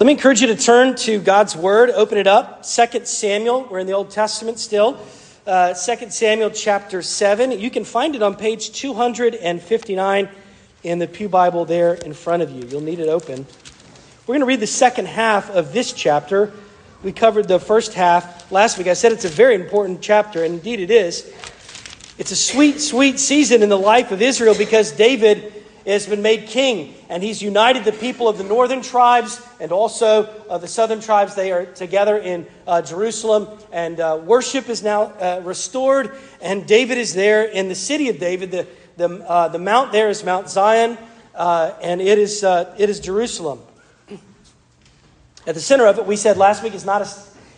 Let me encourage you to turn to God's Word, open it up. 2 Samuel, we're in the Old Testament still. Uh, 2 Samuel chapter 7. You can find it on page 259 in the Pew Bible there in front of you. You'll need it open. We're going to read the second half of this chapter. We covered the first half last week. I said it's a very important chapter, and indeed it is. It's a sweet, sweet season in the life of Israel because David has been made king, and he's united the people of the northern tribes and also uh, the southern tribes. They are together in uh, Jerusalem, and uh, worship is now uh, restored, and David is there in the city of David. The, the, uh, the mount there is Mount Zion, uh, and it is, it is Jerusalem. At the center of it, we said last week, is not a,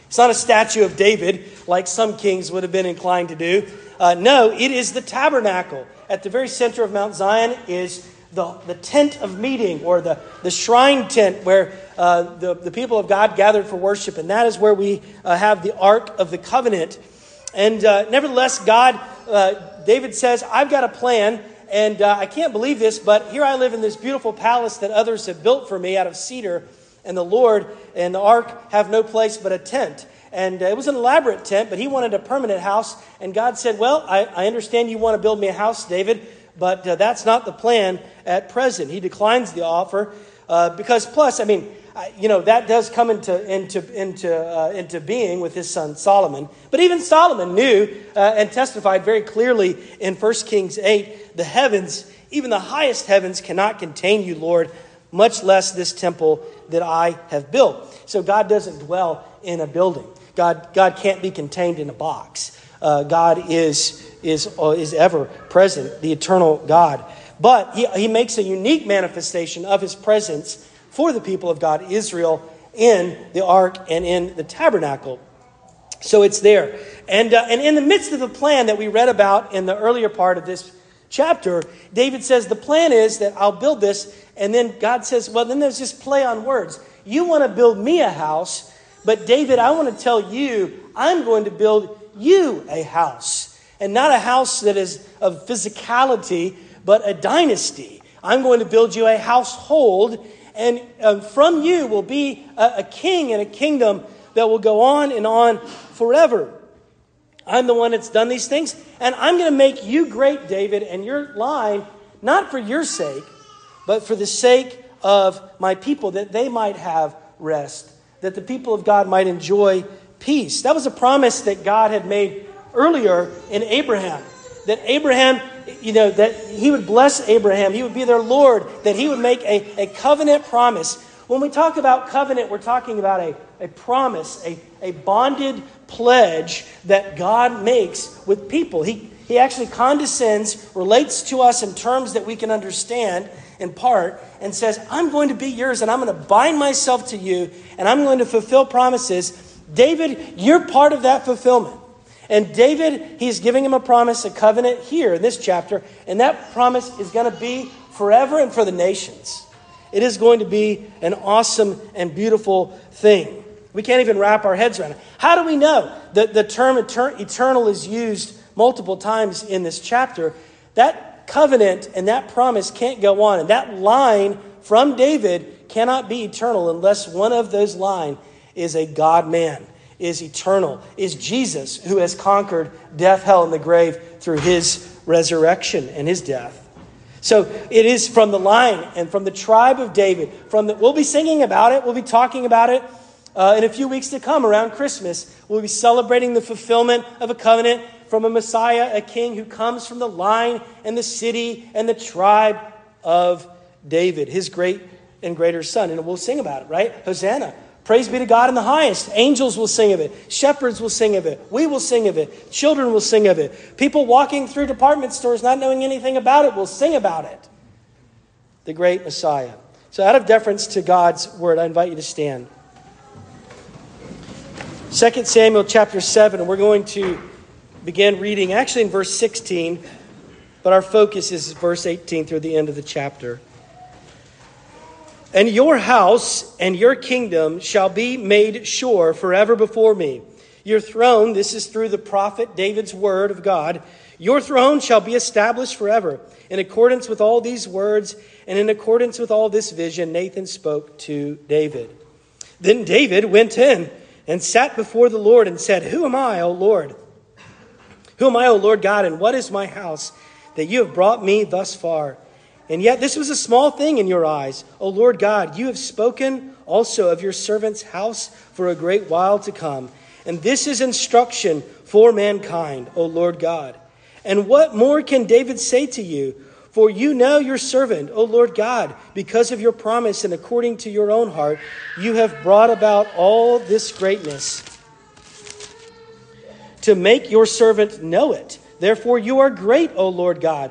it's not a statue of David like some kings would have been inclined to do. no, it is the tabernacle. At the very center of Mount Zion is the, the tent of meeting or the, the shrine tent where uh, the, the people of God gathered for worship. And that is where we uh, have the Ark of the Covenant. And uh, nevertheless, God, uh, David says, I've got a plan. And uh, I can't believe this, but here I live in this beautiful palace that others have built for me out of cedar. And the Lord and the ark have no place but a tent. And uh, it was an elaborate tent, but he wanted a permanent house. And God said, Well, I, I understand you want to build me a house, David, but uh, that's not the plan at present. He declines the offer uh, because, plus, I mean, you know, that does come into, into, into, uh, into being with his son Solomon. But even Solomon knew uh, and testified very clearly in 1 Kings 8 the heavens, even the highest heavens, cannot contain you, Lord, much less this temple that I have built. So God doesn't dwell in a building, God, God can't be contained in a box. Uh, God is, is, uh, is ever present, the eternal God. But he, he makes a unique manifestation of his presence for the people of God, Israel, in the ark and in the tabernacle. So it's there. And, uh, and in the midst of the plan that we read about in the earlier part of this chapter, David says, The plan is that I'll build this. And then God says, Well, then there's this play on words. You want to build me a house, but David, I want to tell you, I'm going to build you a house. And not a house that is of physicality, but a dynasty. I'm going to build you a household, and uh, from you will be a, a king and a kingdom that will go on and on forever. I'm the one that's done these things, and I'm going to make you great, David, and your line, not for your sake, but for the sake of my people, that they might have rest, that the people of God might enjoy peace. That was a promise that God had made earlier in Abraham. That Abraham you know, that he would bless Abraham, he would be their Lord, that he would make a, a covenant promise. When we talk about covenant, we're talking about a, a promise, a, a bonded pledge that God makes with people. He, he actually condescends, relates to us in terms that we can understand in part, and says, I'm going to be yours and I'm going to bind myself to you and I'm going to fulfill promises. David, you're part of that fulfillment. And David, he's giving him a promise, a covenant here in this chapter, and that promise is going to be forever and for the nations. It is going to be an awesome and beautiful thing. We can't even wrap our heads around it. How do we know that the term eternal is used multiple times in this chapter? That covenant and that promise can't go on. And that line from David cannot be eternal unless one of those line is a God man is eternal, is Jesus, who has conquered death, hell, and the grave through his resurrection and his death. So it is from the line and from the tribe of David. From the, we'll be singing about it. We'll be talking about it uh, in a few weeks to come around Christmas. We'll be celebrating the fulfillment of a covenant from a Messiah, a king who comes from the line and the city and the tribe of David, his great and greater son. And we'll sing about it, right? Hosanna. Praise be to God in the highest. Angels will sing of it. Shepherds will sing of it. We will sing of it. Children will sing of it. People walking through department stores not knowing anything about it will sing about it. The great Messiah. So, out of deference to God's word, I invite you to stand. 2 Samuel chapter 7, we're going to begin reading actually in verse 16, but our focus is verse 18 through the end of the chapter. And your house and your kingdom shall be made sure forever before me. Your throne, this is through the prophet David's word of God, your throne shall be established forever. In accordance with all these words and in accordance with all this vision, Nathan spoke to David. Then David went in and sat before the Lord and said, Who am I, O Lord? Who am I, O Lord God, and what is my house that you have brought me thus far? And yet this was a small thing in your eyes. O Lord God, you have spoken also of your servant's house for a great while to come. And this is instruction for mankind, O Lord God. And what more can David say to you? For you know your servant, O Lord God, because of your promise and according to your own heart, you have brought about all this greatness to make your servant know it. Therefore, you are great, O Lord God,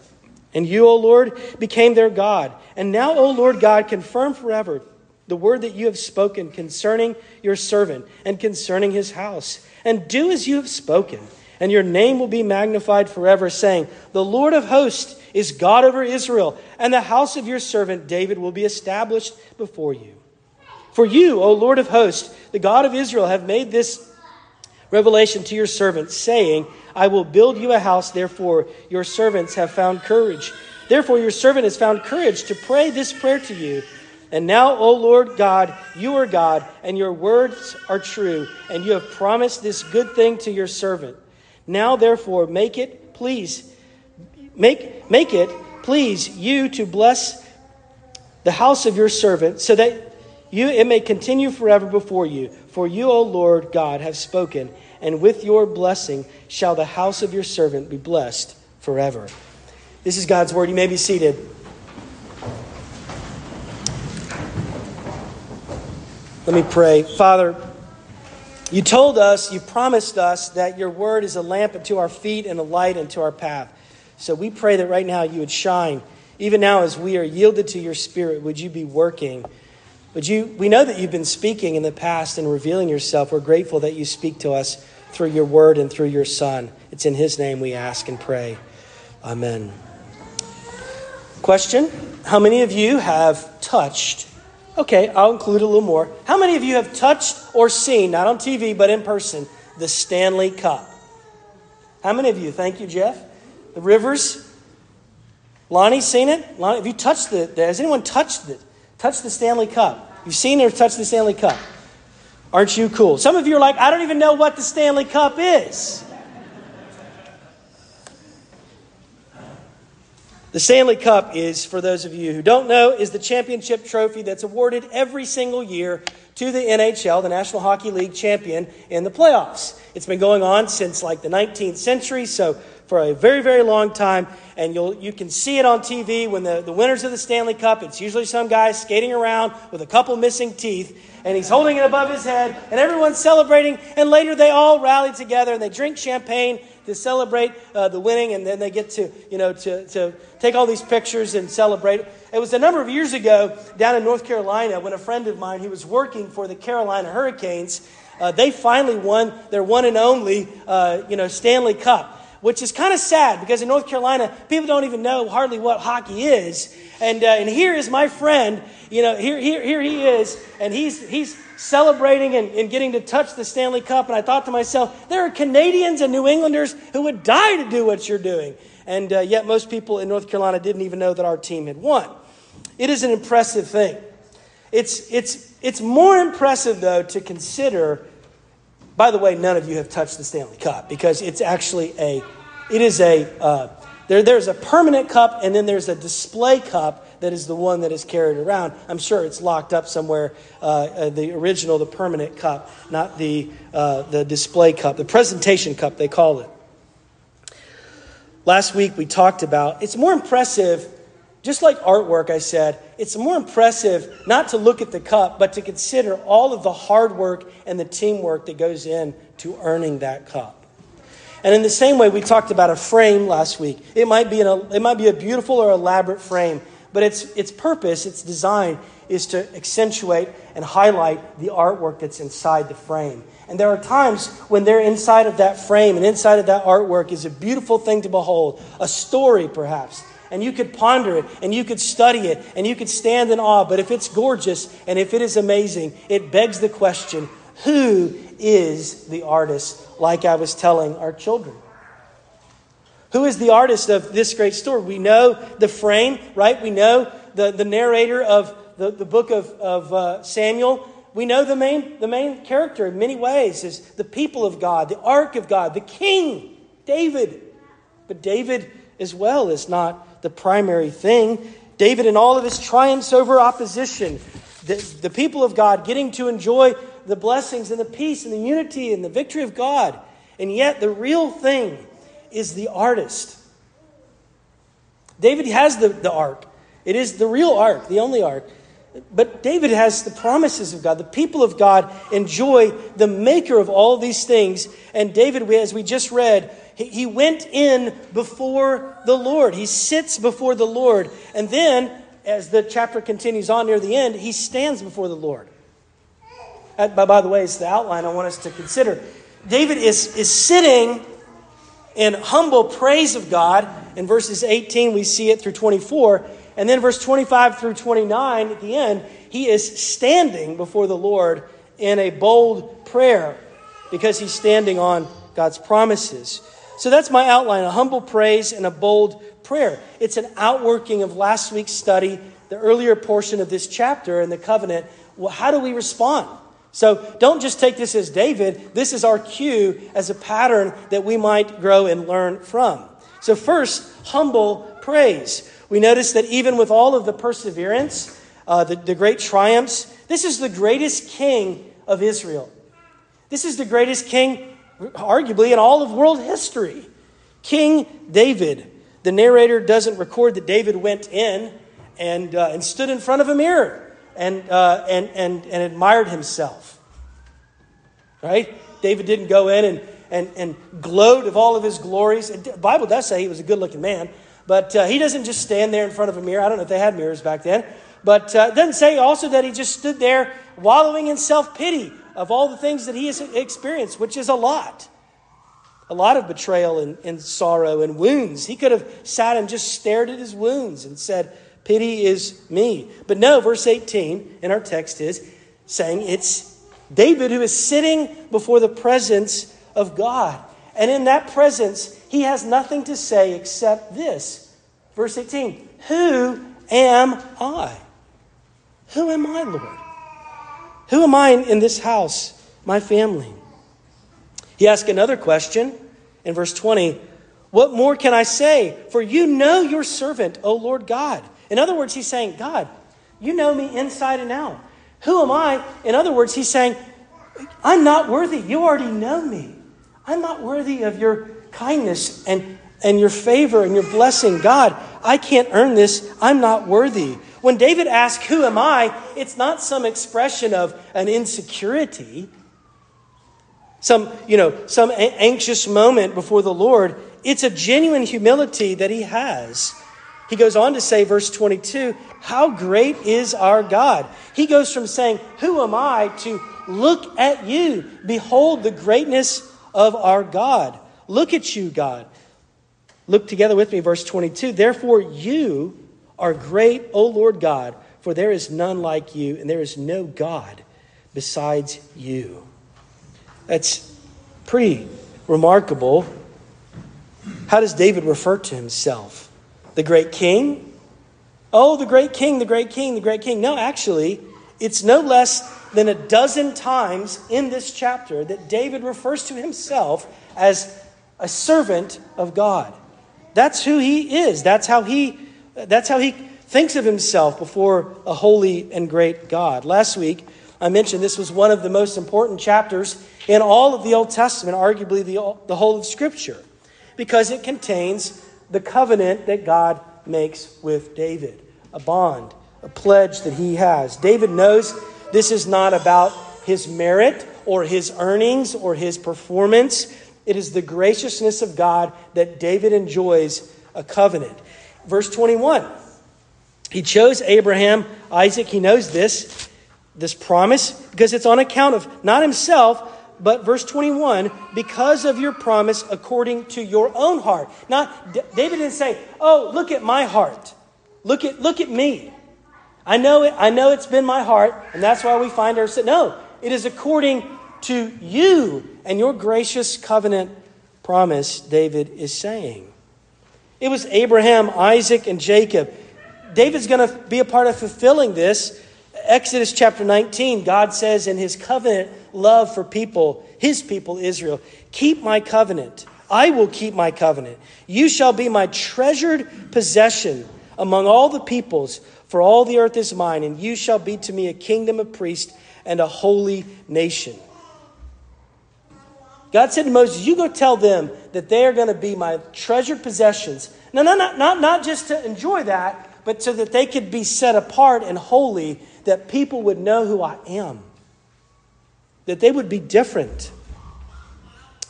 And you, O Lord, became their God. And now, O Lord God, confirm forever the word that you have spoken concerning your servant and concerning his house. And do as you have spoken, and your name will be magnified forever, saying, The Lord of hosts is God over Israel, and the house of your servant David will be established before you. For you, O Lord of hosts, the God of Israel, have made this revelation to your servants, saying, I will build you a house, therefore your servants have found courage. Therefore your servant has found courage to pray this prayer to you. And now, O Lord God, you are God, and your words are true, and you have promised this good thing to your servant. Now, therefore, make it, please, make, make it, please, you to bless the house of your servant, so that you it may continue forever before you. For you, O Lord God, have spoken, and with your blessing shall the house of your servant be blessed forever. This is God's word. You may be seated. Let me pray. Father, you told us, you promised us that your word is a lamp unto our feet and a light unto our path. So we pray that right now you would shine. Even now, as we are yielded to your spirit, would you be working? Would you, we know that you've been speaking in the past and revealing yourself. We're grateful that you speak to us through your word and through your son. It's in his name we ask and pray. Amen. Question How many of you have touched Okay, I'll include a little more. How many of you have touched or seen, not on TV, but in person, the Stanley Cup? How many of you? Thank you, Jeff. The Rivers. Lonnie, seen it? Lonnie, have you touched it? has anyone touched it? Touched the Stanley Cup? You've seen or touch the Stanley Cup? Aren't you cool? Some of you are like, I don't even know what the Stanley Cup is. The Stanley Cup is, for those of you who don't know, is the championship trophy that's awarded every single year to the NHL, the National Hockey League champion, in the playoffs. It's been going on since like the 19th century, so for a very, very long time. And you'll, you can see it on TV when the, the winners of the Stanley Cup, it's usually some guy skating around with a couple missing teeth, and he's holding it above his head, and everyone's celebrating. And later they all rally together and they drink champagne to celebrate uh, the winning, and then they get to, you know, to, to take all these pictures and celebrate. It was a number of years ago down in North Carolina when a friend of mine who was working for the Carolina Hurricanes, uh, they finally won their one and only, uh, you know, Stanley Cup which is kind of sad because in North Carolina, people don't even know hardly what hockey is. And, uh, and here is my friend, you know, here, here, here he is, and he's, he's celebrating and, and getting to touch the Stanley Cup. And I thought to myself, there are Canadians and New Englanders who would die to do what you're doing. And uh, yet, most people in North Carolina didn't even know that our team had won. It is an impressive thing. It's, it's, it's more impressive, though, to consider. By the way, none of you have touched the Stanley Cup because it's actually a, it is a, uh, there, there's a permanent cup and then there's a display cup that is the one that is carried around. I'm sure it's locked up somewhere, uh, uh, the original, the permanent cup, not the, uh, the display cup, the presentation cup, they call it. Last week we talked about it's more impressive, just like artwork, I said, it's more impressive not to look at the cup, but to consider all of the hard work and the teamwork that goes in to earning that cup. And in the same way, we talked about a frame last week. It might be, an, it might be a beautiful or elaborate frame, but its, its purpose, its design, is to accentuate and highlight the artwork that's inside the frame. And there are times when they're inside of that frame and inside of that artwork is a beautiful thing to behold, a story perhaps. And you could ponder it and you could study it and you could stand in awe. But if it's gorgeous and if it is amazing, it begs the question who is the artist, like I was telling our children? Who is the artist of this great story? We know the frame, right? We know the, the narrator of the, the book of, of uh, Samuel. We know the main, the main character in many ways is the people of God, the ark of God, the king, David. But David as well is not the primary thing. David, and all of his triumphs over opposition, the, the people of God getting to enjoy the blessings and the peace and the unity and the victory of God. And yet, the real thing is the artist. David has the, the ark, it is the real ark, the only ark. But David has the promises of God. The people of God enjoy the maker of all these things. And David, as we just read, he went in before the Lord. He sits before the Lord. And then, as the chapter continues on near the end, he stands before the Lord. Uh, by, by the way, it's the outline I want us to consider. David is, is sitting in humble praise of God. In verses 18, we see it through 24. And then verse 25 through 29 at the end, he is standing before the Lord in a bold prayer because he's standing on God's promises. So that's my outline a humble praise and a bold prayer. It's an outworking of last week's study, the earlier portion of this chapter in the covenant. Well, how do we respond? So don't just take this as David. This is our cue as a pattern that we might grow and learn from. So, first, humble praise. We notice that even with all of the perseverance, uh, the, the great triumphs, this is the greatest king of Israel. This is the greatest king, arguably, in all of world history. King David. The narrator doesn't record that David went in and, uh, and stood in front of a mirror and, uh, and, and, and admired himself. Right? David didn't go in and, and, and gloat of all of his glories. The Bible does say he was a good looking man, but uh, he doesn't just stand there in front of a mirror. I don't know if they had mirrors back then. But uh, it doesn't say also that he just stood there wallowing in self pity of all the things that he has experienced, which is a lot. A lot of betrayal and, and sorrow and wounds. He could have sat and just stared at his wounds and said, Pity is me. But no, verse 18 in our text is saying it's David who is sitting before the presence of God. And in that presence, he has nothing to say except this. Verse 18 Who am I? Who am I, Lord? Who am I in this house, my family? He asks another question in verse 20 What more can I say? For you know your servant, O Lord God. In other words, he's saying, God, you know me inside and out. Who am I? In other words, he's saying, I'm not worthy. You already know me. I'm not worthy of your kindness and, and your favor and your blessing. God, I can't earn this. I'm not worthy. When David asks, Who am I? it's not some expression of an insecurity, some, you know, some anxious moment before the Lord. It's a genuine humility that he has. He goes on to say, verse 22, How great is our God? He goes from saying, Who am I? to look at you. Behold the greatness of our God. Look at you, God. Look together with me, verse 22. Therefore, you are great, O Lord God, for there is none like you, and there is no God besides you. That's pretty remarkable. How does David refer to himself? the great king. Oh, the great king, the great king, the great king. No, actually, it's no less than a dozen times in this chapter that David refers to himself as a servant of God. That's who he is. That's how he that's how he thinks of himself before a holy and great God. Last week, I mentioned this was one of the most important chapters in all of the Old Testament, arguably the, the whole of Scripture, because it contains the covenant that God makes with David, a bond, a pledge that he has. David knows this is not about his merit or his earnings or his performance. It is the graciousness of God that David enjoys a covenant. Verse 21 He chose Abraham, Isaac, he knows this, this promise, because it's on account of not himself, but verse 21 because of your promise according to your own heart. Not David didn't say, "Oh, look at my heart. Look at look at me. I know it I know it's been my heart, and that's why we find ourselves." No, it is according to you and your gracious covenant promise, David is saying. It was Abraham, Isaac, and Jacob. David's going to be a part of fulfilling this. Exodus chapter 19, God says in his covenant love for people, his people Israel, keep my covenant. I will keep my covenant. You shall be my treasured possession among all the peoples, for all the earth is mine, and you shall be to me a kingdom of priests and a holy nation. God said to Moses, You go tell them that they are going to be my treasured possessions. No, no, not, not, not just to enjoy that, but so that they could be set apart and holy, that people would know who I am, that they would be different.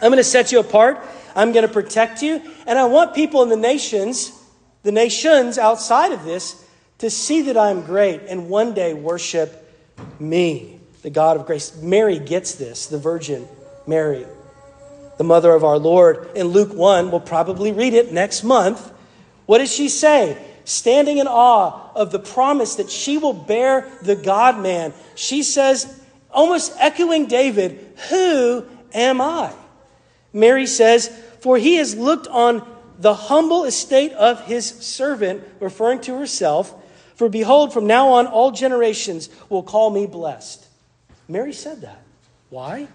I'm going to set you apart. I'm going to protect you. And I want people in the nations, the nations outside of this, to see that I'm great and one day worship me, the God of grace. Mary gets this, the Virgin Mary the mother of our Lord, in Luke 1. We'll probably read it next month. What does she say? Standing in awe of the promise that she will bear the God man, she says, almost echoing David, Who am I? Mary says, For he has looked on the humble estate of his servant, referring to herself. For behold, from now on, all generations will call me blessed. Mary said that. Why?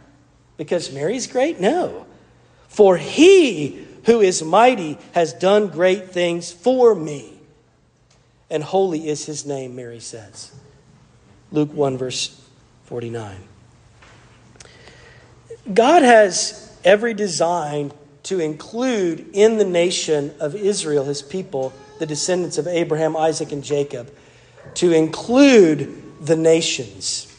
Because Mary's great? No. For he who is mighty has done great things for me. And holy is his name, Mary says. Luke 1, verse 49. God has every design to include in the nation of Israel, his people, the descendants of Abraham, Isaac, and Jacob, to include the nations.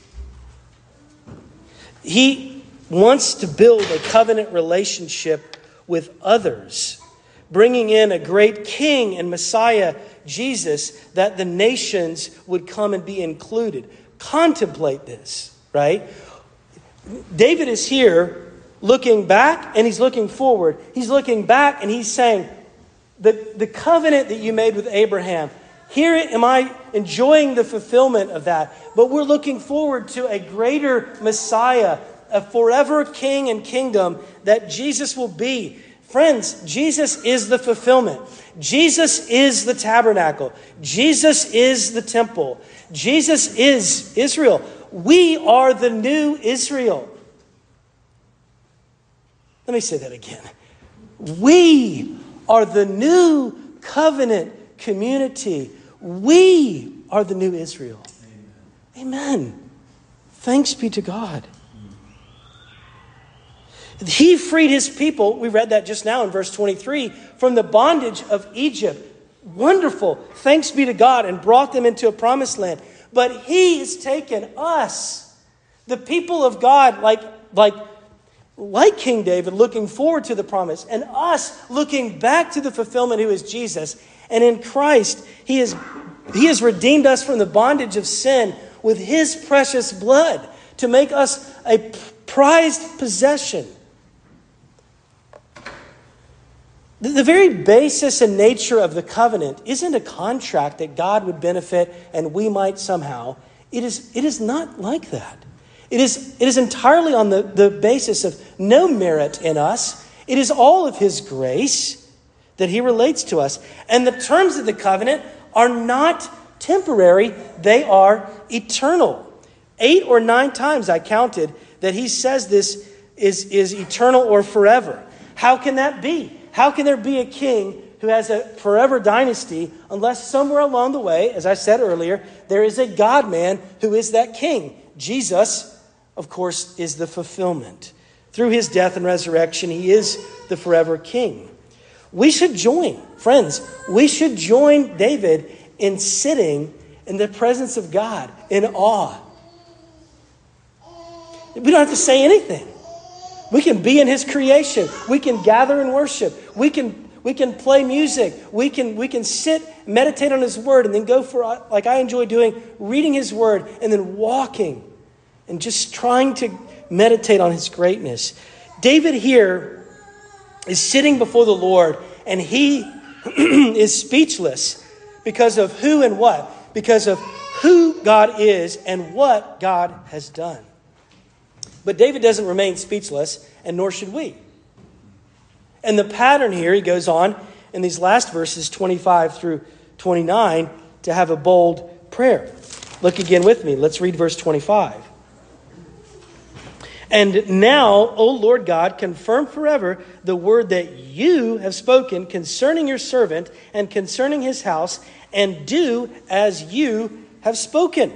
He wants to build a covenant relationship with others, bringing in a great king and Messiah, Jesus, that the nations would come and be included. Contemplate this, right? David is here looking back and he's looking forward. He's looking back and he's saying, the, the covenant that you made with Abraham, here am I enjoying the fulfillment of that. But we're looking forward to a greater Messiah a forever king and kingdom that Jesus will be. Friends, Jesus is the fulfillment. Jesus is the tabernacle. Jesus is the temple. Jesus is Israel. We are the new Israel. Let me say that again. We are the new covenant community. We are the new Israel. Amen. Amen. Thanks be to God. He freed his people, we read that just now in verse 23, from the bondage of Egypt. Wonderful. Thanks be to God, and brought them into a promised land. But he has taken us, the people of God, like, like, like King David, looking forward to the promise, and us looking back to the fulfillment who is Jesus. And in Christ, he has, he has redeemed us from the bondage of sin with his precious blood to make us a prized possession. The very basis and nature of the covenant isn't a contract that God would benefit and we might somehow. It is, it is not like that. It is, it is entirely on the, the basis of no merit in us. It is all of His grace that He relates to us. And the terms of the covenant are not temporary, they are eternal. Eight or nine times I counted that He says this is, is eternal or forever. How can that be? How can there be a king who has a forever dynasty unless somewhere along the way, as I said earlier, there is a God man who is that king? Jesus, of course, is the fulfillment. Through his death and resurrection, he is the forever king. We should join, friends, we should join David in sitting in the presence of God in awe. We don't have to say anything. We can be in His creation. We can gather and worship. We can, We can play music. We can, we can sit, meditate on His Word, and then go for, uh, like I enjoy doing, reading His Word, and then walking and just trying to meditate on His greatness. David here is sitting before the Lord, and he is speechless because of who and what, because of who God is and what God has done. But David doesn't remain speechless, and nor should we. And the pattern here, he goes on in these last verses, 25 through 29, to have a bold prayer. Look again with me. Let's read verse 25. And now, O Lord God, confirm forever the word that you have spoken concerning your servant and concerning his house, and do as you have spoken.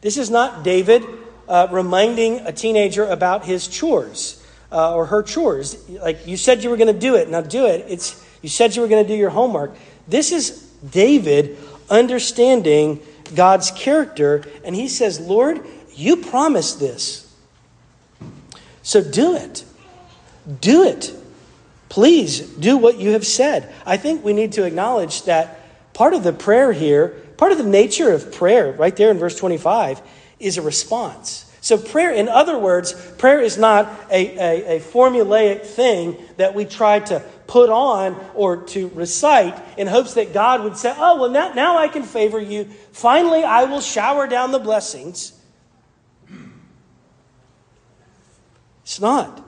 This is not David uh, reminding a teenager about his chores uh, or her chores. Like you said you were going to do it, now do it. It's you said you were going to do your homework. This is David understanding God's character, and he says, "Lord, you promised this." So do it. Do it. Please do what you have said. I think we need to acknowledge that part of the prayer here, part of the nature of prayer, right there in verse 25, is a response. So, prayer, in other words, prayer is not a, a, a, formulaic thing that we try to put on or to recite in hopes that God would say, Oh, well, now, now I can favor you. Finally, I will shower down the blessings. It's not.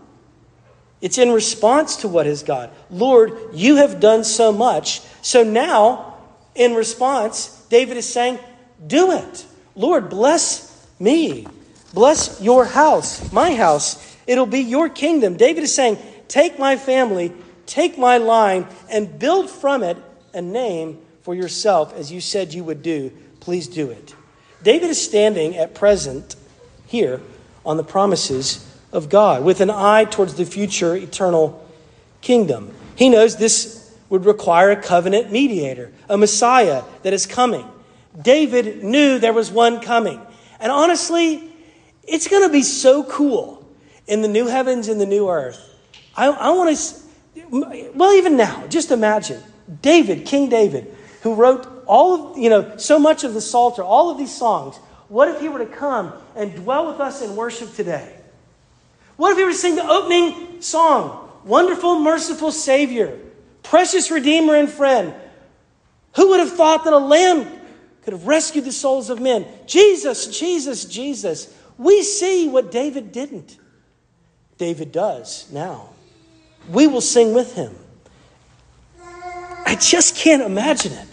It's in response to what is God. Lord, you have done so much. So now, in response, David is saying, Do it. Lord, bless me. Bless your house, my house. It'll be your kingdom. David is saying, Take my family, take my line, and build from it a name for yourself as you said you would do. Please do it. David is standing at present here on the promises of God with an eye towards the future eternal kingdom. He knows this would require a covenant mediator, a Messiah that is coming. David knew there was one coming. And honestly, it's going to be so cool in the new heavens and the new earth. I, I want to, well, even now, just imagine David, King David, who wrote all of, you know, so much of the Psalter, all of these songs. What if he were to come and dwell with us in worship today? What if he were to sing the opening song? Wonderful, merciful Savior, precious Redeemer and friend. Who would have thought that a lamb could have rescued the souls of men? Jesus, Jesus, Jesus. We see what David didn't. David does now. We will sing with him. I just can't imagine it.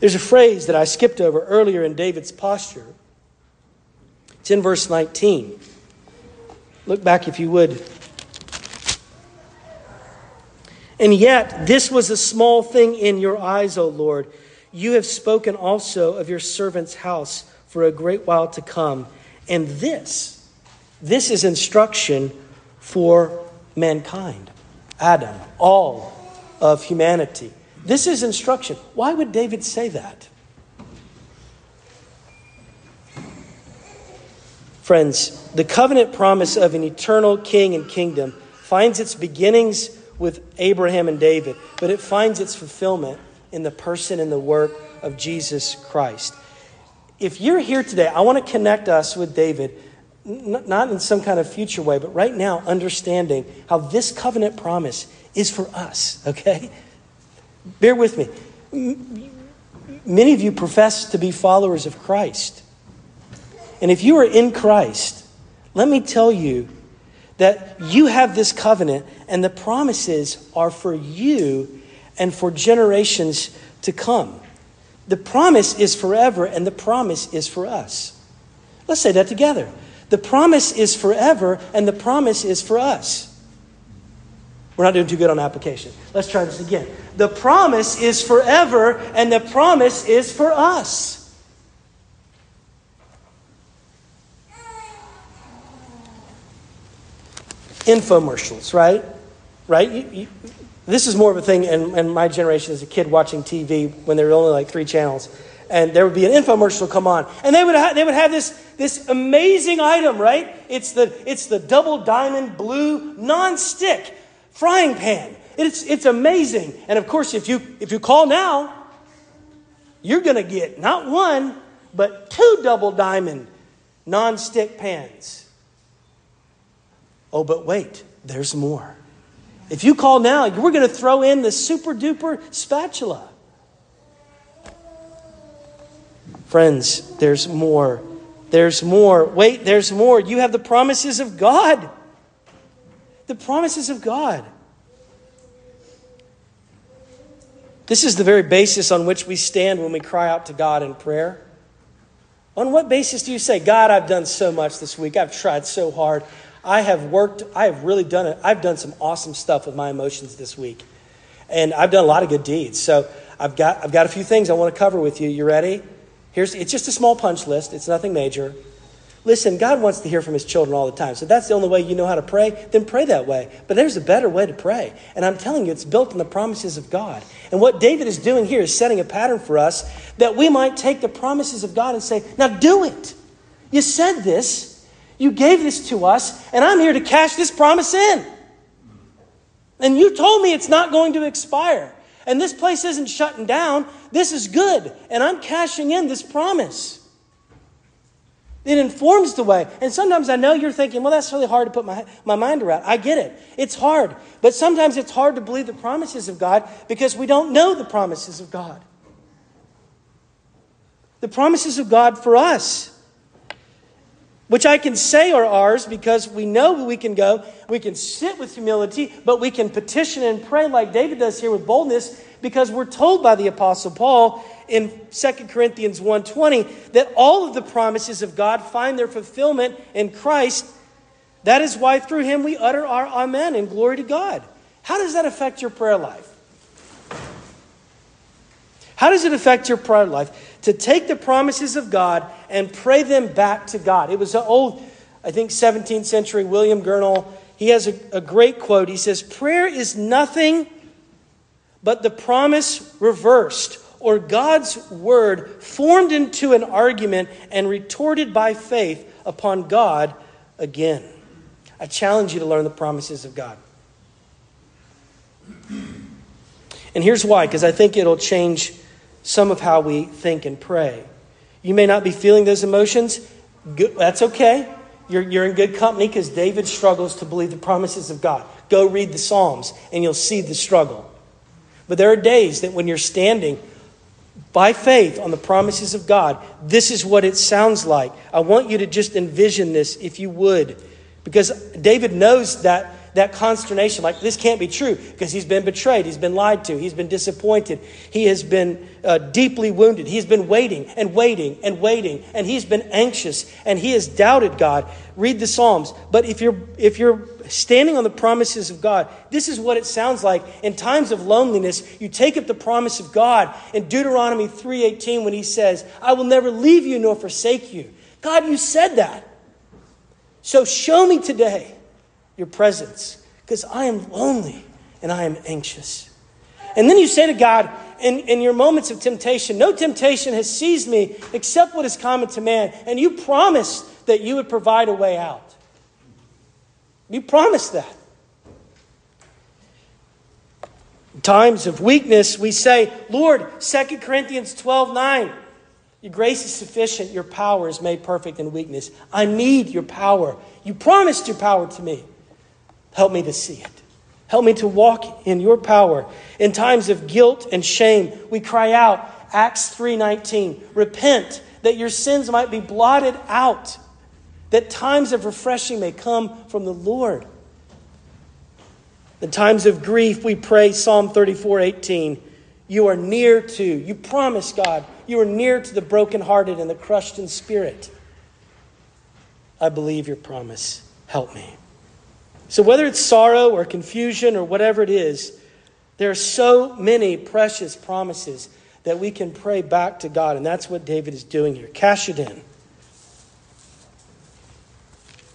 There's a phrase that I skipped over earlier in David's posture. It's in verse 19. Look back if you would. And yet, this was a small thing in your eyes, O Lord. You have spoken also of your servant's house for a great while to come. And this, this is instruction for mankind, Adam, all of humanity. This is instruction. Why would David say that? Friends, the covenant promise of an eternal king and kingdom finds its beginnings with Abraham and David, but it finds its fulfillment in the person and the work of Jesus Christ. If you're here today, I want to connect us with David, not in some kind of future way, but right now, understanding how this covenant promise is for us, okay? Bear with me. Many of you profess to be followers of Christ. And if you are in Christ, let me tell you that you have this covenant, and the promises are for you and for generations to come. The promise is forever, and the promise is for us. Let's say that together. The promise is forever, and the promise is for us. We're not doing too good on application. Let's try this again. The promise is forever, and the promise is for us. Infomercials, right? Right? You, you, this is more of a thing in, in my generation as a kid watching TV when there were only like three channels. and there would be an infomercial come on, and they would ha- they would have this this amazing item, right? It's the it's the double diamond blue non-stick frying pan. It's it's amazing, and of course, if you if you call now, you're going to get not one but two double diamond non-stick pans. Oh, but wait, there's more. If you call now, we're going to throw in the super duper spatula. Friends, there's more. There's more. Wait, there's more. You have the promises of God. The promises of God. This is the very basis on which we stand when we cry out to God in prayer. On what basis do you say, God, I've done so much this week. I've tried so hard. I have worked, I have really done it. I've done some awesome stuff with my emotions this week. And I've done a lot of good deeds. So I've got, I've got a few things I want to cover with you. You ready? Here's, it's just a small punch list, it's nothing major. Listen, God wants to hear from his children all the time. So that's the only way you know how to pray, then pray that way. But there's a better way to pray. And I'm telling you, it's built on the promises of God. And what David is doing here is setting a pattern for us that we might take the promises of God and say, now do it. You said this, you gave this to us, and I'm here to cash this promise in. And you told me it's not going to expire. And this place isn't shutting down. This is good. And I'm cashing in this promise. It informs the way. And sometimes I know you're thinking, well, that's really hard to put my, my mind around. I get it. It's hard. But sometimes it's hard to believe the promises of God because we don't know the promises of God. The promises of God for us, which I can say are ours because we know we can go. We can sit with humility, but we can petition and pray like David does here with boldness because we're told by the Apostle Paul in 2 Corinthians 1:20 that all of the promises of God find their fulfillment in Christ. That is why through him we utter our amen and glory to God. How does that affect your prayer life? How does it affect your prayer life? To take the promises of God and pray them back to God. It was an old, I think, 17th century William Gurnall. He has a, a great quote. He says, Prayer is nothing but the promise reversed or God's word formed into an argument and retorted by faith upon God again. I challenge you to learn the promises of God. And here's why because I think it'll change some of how we think and pray. You may not be feeling those emotions. That's okay. You're, you're in good company because David struggles to believe the promises of God. Go read the Psalms and you'll see the struggle. But there are days that when you're standing by faith on the promises of God, this is what it sounds like. I want you to just envision this if you would. Because David knows that that consternation like this can't be true because he's been betrayed he's been lied to he's been disappointed he has been uh, deeply wounded he's been waiting and waiting and waiting and he's been anxious and he has doubted god read the psalms but if you're if you're standing on the promises of God. This is what it sounds like in times of loneliness. You take up the promise of God in Deuteronomy 3:18 when he says, "I will never leave you nor forsake you." God, you said that. So show me today your presence because I am lonely and I am anxious. And then you say to God, in, in your moments of temptation, no temptation has seized me except what is common to man. And you promised that you would provide a way out. You promised that. times of weakness, we say, Lord, 2 Corinthians 12 9, your grace is sufficient, your power is made perfect in weakness. I need your power. You promised your power to me. Help me to see it. Help me to walk in your power. In times of guilt and shame, we cry out, Acts 3:19, repent that your sins might be blotted out that times of refreshing may come from the Lord. In times of grief, we pray Psalm 34 18. You are near to, you promise God, you are near to the brokenhearted and the crushed in spirit. I believe your promise. Help me. So, whether it's sorrow or confusion or whatever it is, there are so many precious promises that we can pray back to God, and that's what David is doing here. Cash it in.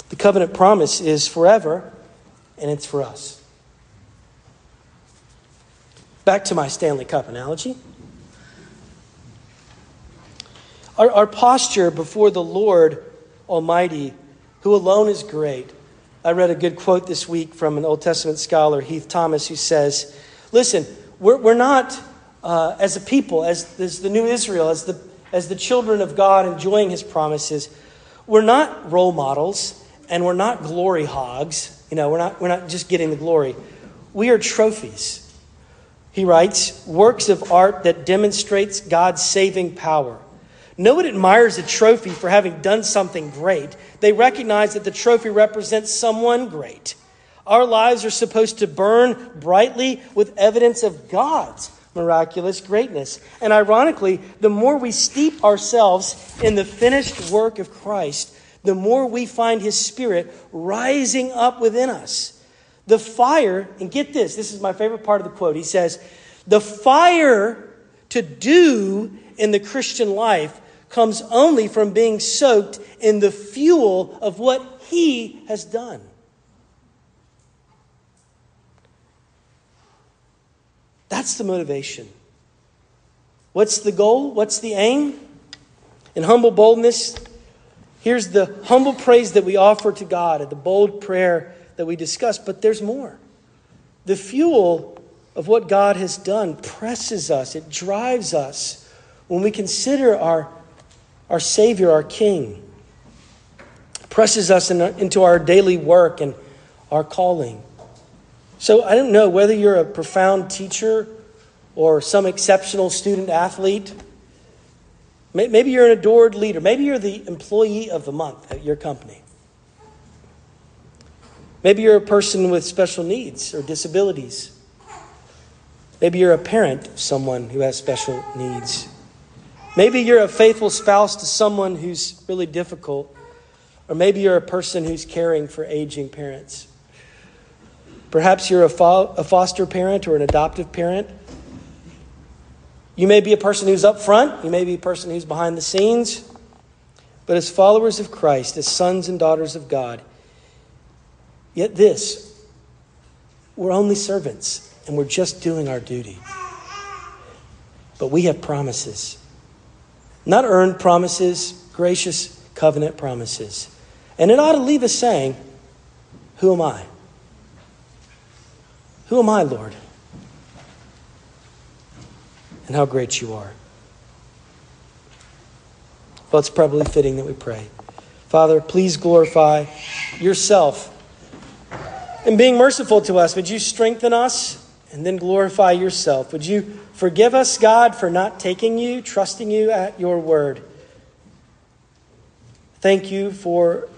The covenant promise is forever, and it's for us. Back to my Stanley Cup analogy. Our, our posture before the Lord Almighty, who alone is great. I read a good quote this week from an Old Testament scholar, Heath Thomas, who says, Listen, we're, we're not, uh, as a people, as, as the new Israel, as the, as the children of God enjoying his promises, we're not role models and we're not glory hogs. You know, we're not, we're not just getting the glory. We are trophies. He writes, works of art that demonstrates God's saving power. No one admires a trophy for having done something great. They recognize that the trophy represents someone great. Our lives are supposed to burn brightly with evidence of God's miraculous greatness. And ironically, the more we steep ourselves in the finished work of Christ, the more we find His Spirit rising up within us. The fire, and get this, this is my favorite part of the quote. He says, The fire to do in the Christian life comes only from being soaked in the fuel of what He has done. That's the motivation. What's the goal? What's the aim? In humble boldness, here's the humble praise that we offer to God and the bold prayer that we discuss, but there's more. The fuel of what God has done presses us, it drives us when we consider our our Savior, our King, presses us in, into our daily work and our calling. So I don't know whether you're a profound teacher or some exceptional student athlete. Maybe you're an adored leader. Maybe you're the employee of the month at your company. Maybe you're a person with special needs or disabilities. Maybe you're a parent of someone who has special needs. Maybe you're a faithful spouse to someone who's really difficult, or maybe you're a person who's caring for aging parents. Perhaps you're a, fo- a foster parent or an adoptive parent. You may be a person who's up front, you may be a person who's behind the scenes. But as followers of Christ, as sons and daughters of God, yet this, we're only servants and we're just doing our duty. But we have promises. Not earned promises, gracious covenant promises. And it ought to leave us saying, Who am I? Who am I, Lord? And how great you are. Well, it's probably fitting that we pray. Father, please glorify yourself. In being merciful to us, would you strengthen us and then glorify yourself? Would you Forgive us, God, for not taking you, trusting you at your word. Thank you for,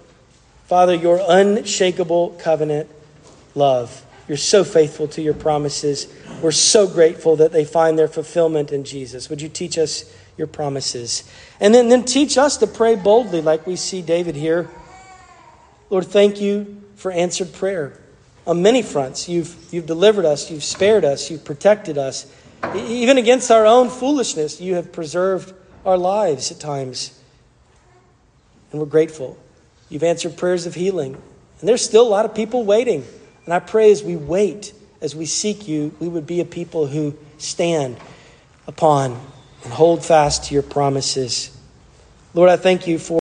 Father, your unshakable covenant love. You're so faithful to your promises. We're so grateful that they find their fulfillment in Jesus. Would you teach us your promises? And then, then teach us to pray boldly, like we see David here. Lord, thank you for answered prayer. On many fronts, you've, you've delivered us, you've spared us, you've protected us. Even against our own foolishness, you have preserved our lives at times. And we're grateful. You've answered prayers of healing. And there's still a lot of people waiting. And I pray as we wait, as we seek you, we would be a people who stand upon and hold fast to your promises. Lord, I thank you for.